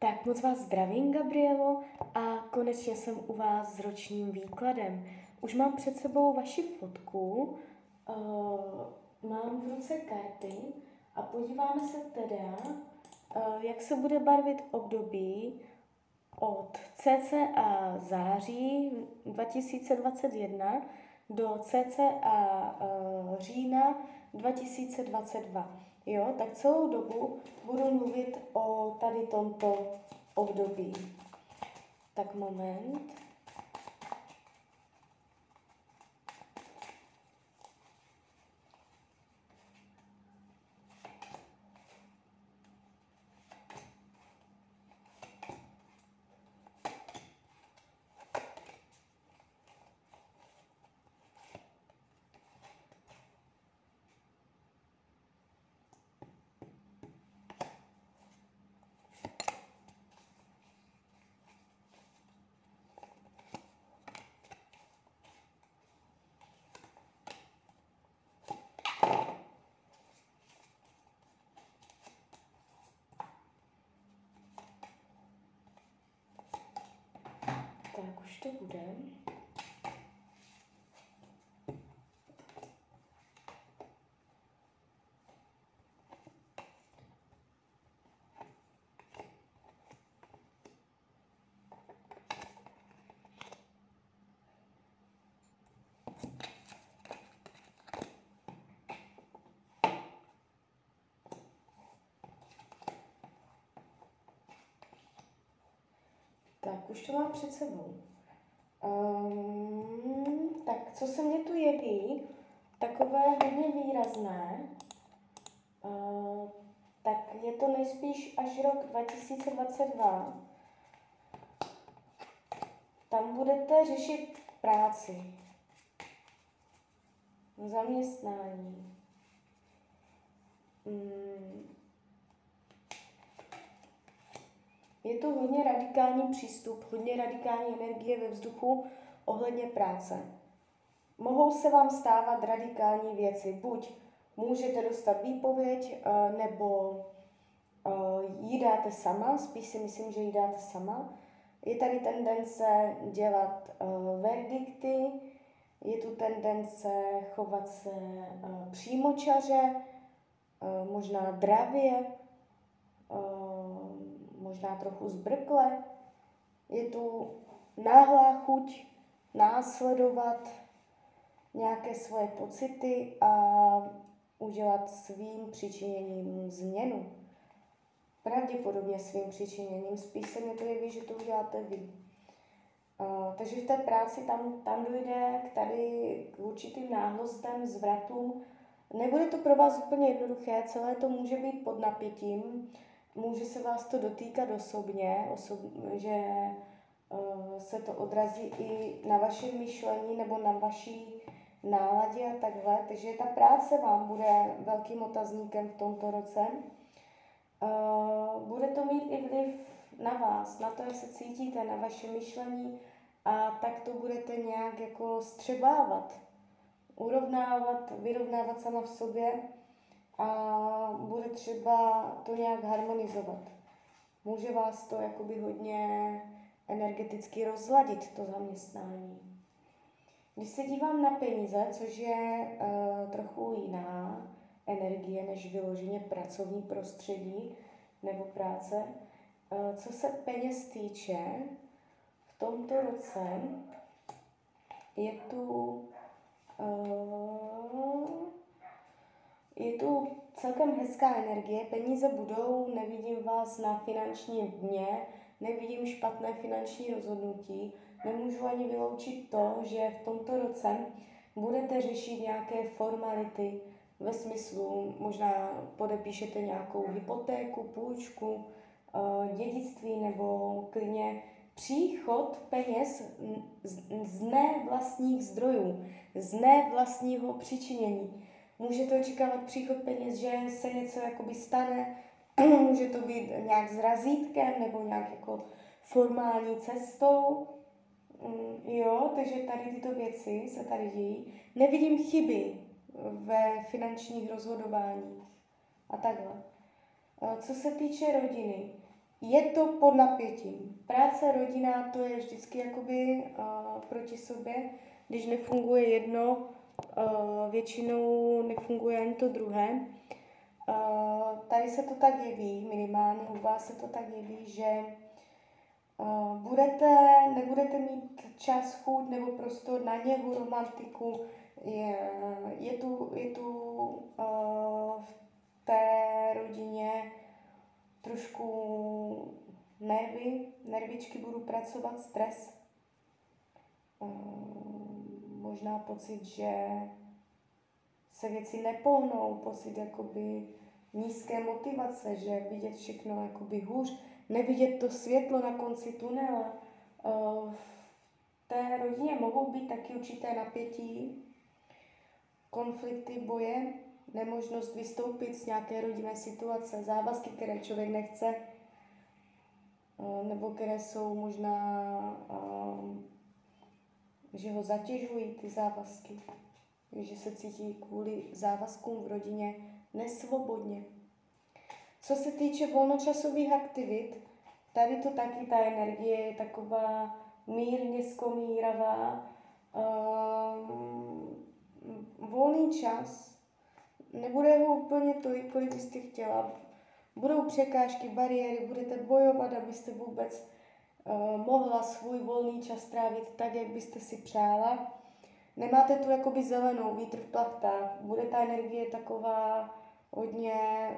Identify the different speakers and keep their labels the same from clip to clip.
Speaker 1: Tak moc vás zdravím, Gabrielo, a konečně jsem u vás s ročním výkladem. Už mám před sebou vaši fotku, uh, mám v ruce karty a podíváme se teda, uh, jak se bude barvit období od cca září 2021 do cca uh, října 2022. Jo, tak celou dobu budu mluvit o tady tomto období. Tak moment. Tak už to bude. Tak, už to mám před sebou. Um, tak, co se mě tu jeví, takové hodně výrazné, uh, tak je to nejspíš až rok 2022. Tam budete řešit práci, zaměstnání, um, Je to hodně radikální přístup, hodně radikální energie ve vzduchu ohledně práce. Mohou se vám stávat radikální věci. Buď můžete dostat výpověď, eh, nebo eh, ji dáte sama, spíš si myslím, že ji dáte sama. Je tady tendence dělat eh, verdikty, je tu tendence chovat se přímočaře, možná dravě, možná trochu zbrkle. Je tu náhlá chuť následovat nějaké svoje pocity a udělat svým přičiněním změnu. Pravděpodobně svým přičiněním, spíš se mi to jeví, že to uděláte vy. Uh, takže v té práci tam, tam dojde k tady k určitým náhlostem, zvratům. Nebude to pro vás úplně jednoduché, celé to může být pod napětím, může se vás to dotýkat osobně, osob, že uh, se to odrazí i na vašem myšlení nebo na vaší náladě a takhle. Takže ta práce vám bude velkým otazníkem v tomto roce. Uh, bude to mít i vliv na vás, na to, jak se cítíte, na vaše myšlení a tak to budete nějak jako střebávat, urovnávat, vyrovnávat sama v sobě a bude třeba to nějak harmonizovat. Může vás to jakoby hodně energeticky rozladit, to zaměstnání. Když se dívám na peníze, což je uh, trochu jiná energie než vyloženě pracovní prostředí nebo práce, uh, co se peněz týče, v tomto roce je tu uh, je tu celkem hezká energie, peníze budou, nevidím vás na finančním dně, nevidím špatné finanční rozhodnutí, nemůžu ani vyloučit to, že v tomto roce budete řešit nějaké formality ve smyslu, možná podepíšete nějakou hypotéku, půjčku, eh, dědictví nebo klidně příchod peněz z ne vlastních zdrojů, z ne vlastního přičinění. Můžete očekávat příchod peněz, že se něco jakoby stane, může to být nějak s razítkem nebo nějak jako formální cestou. Mm, jo, takže tady tyto věci se tady dějí. Nevidím chyby ve finančních rozhodováních a takhle. Co se týče rodiny, je to pod napětím. Práce, rodina, to je vždycky jakoby uh, proti sobě. Když nefunguje jedno, většinou nefunguje ani to druhé. Uh, tady se to tak jeví, minimálně u vás se to tak jeví, že uh, budete, nebudete mít čas, chuť nebo prostor na něhu, romantiku. Je, je tu, je tu v té rodině trošku nervy, nervičky budu pracovat, stres. Možná pocit, že se věci nepohnou, pocit jakoby nízké motivace, že vidět všechno jakoby hůř, nevidět to světlo na konci tunela. Ehm, v té rodině mohou být taky určité napětí, konflikty, boje, nemožnost vystoupit z nějaké rodinné situace, závazky, které člověk nechce, eh, nebo které jsou možná, eh, že ho zatěžují ty závazky, že se cítí kvůli závazkům v rodině nesvobodně. Co se týče volnočasových aktivit, tady to taky ta energie je taková mírně skomíravá. Um, volný čas nebude ho úplně tolik, kolik byste chtěla. Budou překážky, bariéry, budete bojovat, abyste vůbec mohla svůj volný čas trávit tak, jak byste si přála. Nemáte tu jakoby zelenou, vítr v plachtách, bude ta energie taková hodně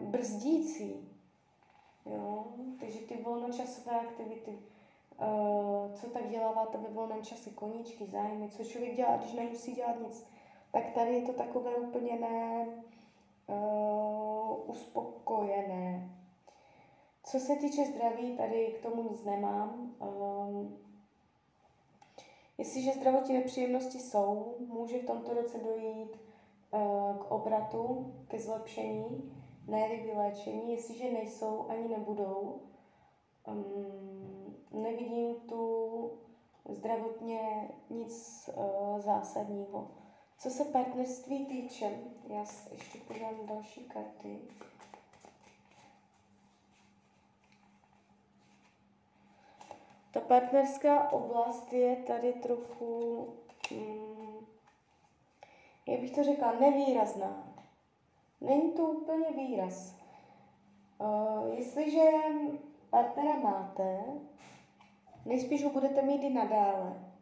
Speaker 1: brzdící. Jo? Takže ty volnočasové aktivity, uh, co tak děláváte ve volném čase, koníčky, zájmy, co člověk dělá, když nemusí dělat nic, tak tady je to takové úplně ne, uh, uspokojené. Co se týče zdraví, tady k tomu nic nemám. Um, jestliže zdravotní nepříjemnosti jsou, může v tomto roce dojít uh, k obratu, ke zlepšení, ne vyléčení. Jestliže nejsou, ani nebudou. Um, nevidím tu zdravotně nic uh, zásadního. Co se partnerství týče, já ještě podám další karty. Ta partnerská oblast je tady trochu, hmm, jak bych to řekla, nevýrazná. Není to úplně výraz. Uh, jestliže partnera máte, nejspíš ho budete mít i nadále.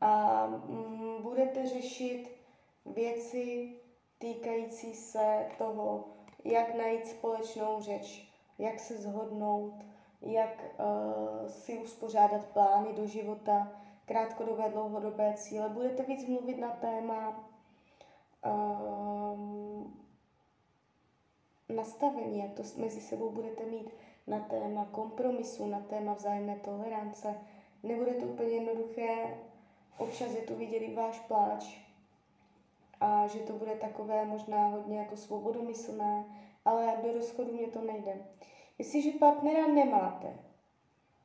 Speaker 1: A mm, budete řešit věci týkající se toho, jak najít společnou řeč, jak se zhodnout, jak uh, si uspořádat plány do života, krátkodobé, dlouhodobé cíle. Budete víc mluvit na téma uh, nastavení, jak to mezi sebou budete mít, na téma kompromisu, na téma vzájemné tolerance. Nebude to úplně jednoduché, občas je tu vidět i váš pláč, a že to bude takové možná hodně jako svobodomyslné, ale do rozchodu mě to nejde. Jestliže partnera nemáte,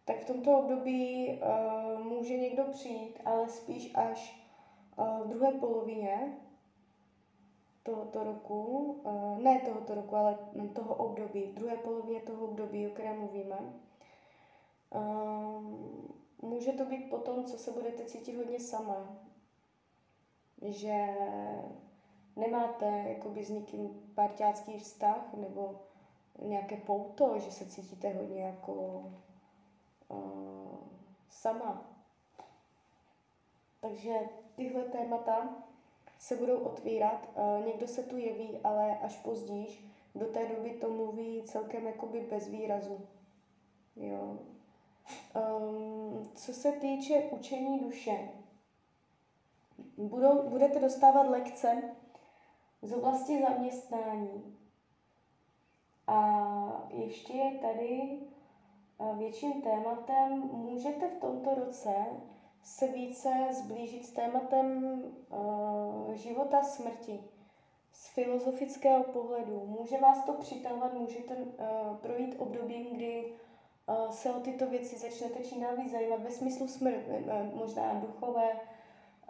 Speaker 1: tak v tomto období uh, může někdo přijít, ale spíš až uh, v druhé polovině tohoto roku, uh, ne tohoto roku, ale toho období, v druhé polovině toho období, o kterém mluvíme. Uh, může to být potom, co se budete cítit hodně sama, že nemáte jakoby s někým parťácký vztah nebo nějaké pouto, že se cítíte hodně jako uh, sama. Takže tyhle témata se budou otvírat. Uh, někdo se tu jeví, ale až později. Do té doby to mluví celkem jakoby bez výrazu. Jo. Um, co se týče učení duše, budou, budete dostávat lekce z oblasti zaměstnání. A ještě je tady větším tématem, můžete v tomto roce se více zblížit s tématem uh, života smrti z filozofického pohledu. Může vás to přitahovat, můžete uh, projít obdobím, kdy uh, se o tyto věci začnete čím víc zajímat ve smyslu smrt, uh, možná duchové,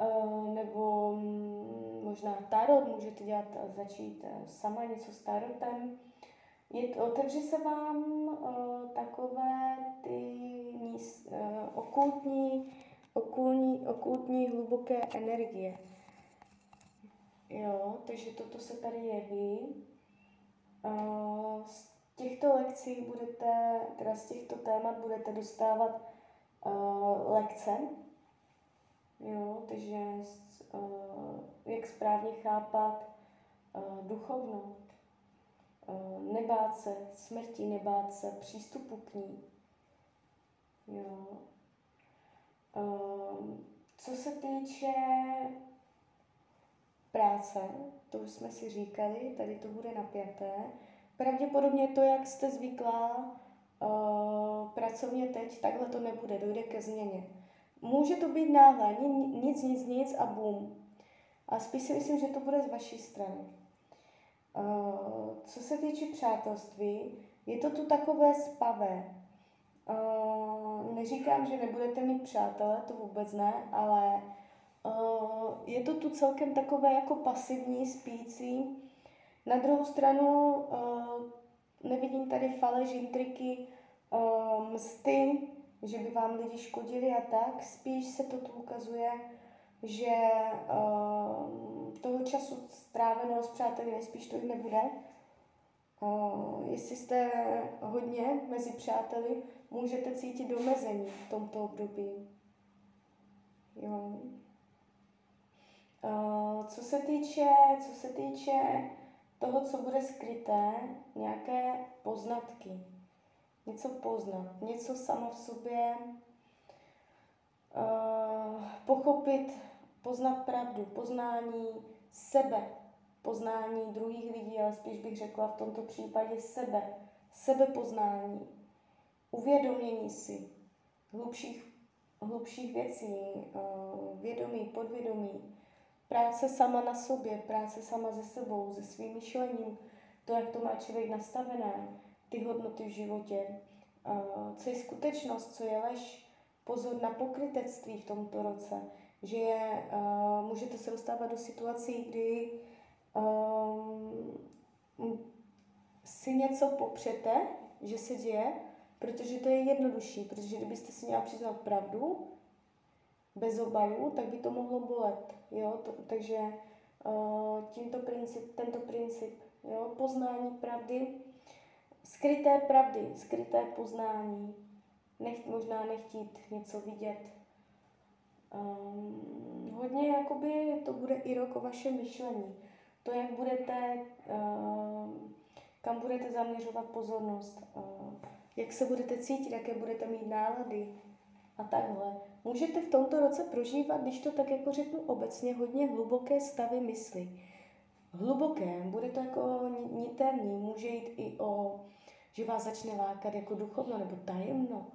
Speaker 1: Eh, nebo mm, možná tarot, můžete dělat, začít eh, sama něco s tarotem, je, otevře se vám uh, takové ty níz, uh, okultní, okultní, okultní hluboké energie. Jo, takže toto se tady jeví. Uh, z těchto lekcí budete, teda z těchto témat budete dostávat uh, lekce. Jo, takže uh, jak správně chápat uh, duchovno, nebát se smrti, nebát se přístupu k ní. Jo. Co se týče práce, to už jsme si říkali, tady to bude napjaté. Pravděpodobně to, jak jste zvyklá pracovně teď, takhle to nebude, dojde ke změně. Může to být náhle, nic, nic, nic a bum. A spíš si myslím, že to bude z vaší strany. Uh, co se týče přátelství, je to tu takové spavé. Uh, neříkám, že nebudete mít přátele, to vůbec ne, ale uh, je to tu celkem takové jako pasivní, spící. Na druhou stranu nevidím tady falež, intriky, msty, že by vám lidi škodili a tak. Spíš se to tu ukazuje, že uh, toho času stráveného s přáteli nejspíš to nebude. Uh, jestli jste hodně mezi přáteli, můžete cítit domezení v tomto období. Jo. Uh, co se týče, co se týče toho, co bude skryté, nějaké poznatky. Něco poznat, něco samo v sobě uh, pochopit, poznat pravdu, poznání sebe, poznání druhých lidí, ale spíš bych řekla v tomto případě sebe, sebepoznání, uvědomění si hlubších, hlubších věcí, uh, vědomí, podvědomí, práce sama na sobě, práce sama se sebou, se svým myšlením, to, jak to má člověk nastavené, ty hodnoty v životě, uh, co je skutečnost, co je lež, pozor na pokrytectví v tomto roce, že je, uh, můžete se dostávat do situací, kdy um, si něco popřete, že se děje, protože to je jednodušší, protože kdybyste si měla přiznat pravdu, bez obalu, tak by to mohlo bolet. Jo? To, takže uh, tímto princip, tento princip jo? poznání pravdy, skryté pravdy, skryté poznání, nech, možná nechtít něco vidět. Um, hodně jakoby to bude i rok o vašem myšlení. To, jak budete, uh, kam budete zaměřovat pozornost, uh, jak se budete cítit, jaké budete mít nálady a takhle. Můžete v tomto roce prožívat, když to tak jako řeknu obecně, hodně hluboké stavy mysli. Hluboké, bude to jako niterní, může jít i o, že vás začne lákat jako duchovno nebo tajemno,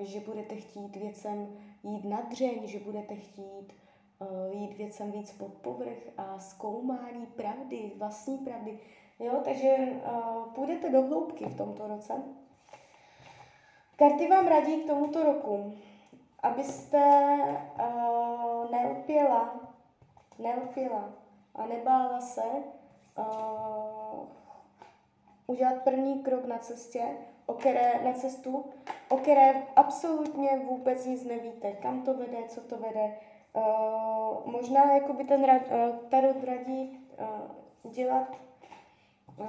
Speaker 1: že budete chtít věcem jít na dřeň, že budete chtít uh, jít věcem víc pod povrch a zkoumání pravdy, vlastní pravdy. Jo, takže uh, půjdete do hloubky v tomto roce. Karty vám radí k tomuto roku abyste uh, neupěla, neupěla a nebála se uh, udělat první krok na cestě, o které, na cestu, o které absolutně vůbec nic nevíte, kam to vede, co to vede. Uh, možná jako by ten rad, uh, tarot radí uh, dělat uh,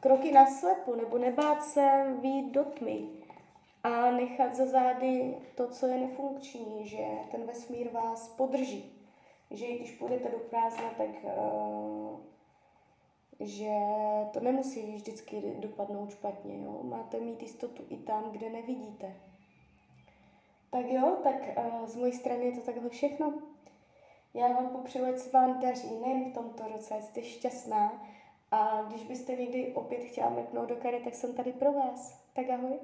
Speaker 1: kroky na slepo, nebo nebát se výjít do tmy a nechat za zády to, co je nefunkční, že ten vesmír vás podrží. Že když půjdete do prázdna, tak uh, že to nemusí vždycky dopadnout špatně. Jo? Máte mít jistotu i tam, kde nevidíte. Tak jo, tak uh, z mojí strany je to takhle všechno. Já vám popřeju, ať se vám daří nejen v tomto roce, jste šťastná. A když byste někdy opět chtěla mrknout do kary, tak jsem tady pro vás. Tak ahoj.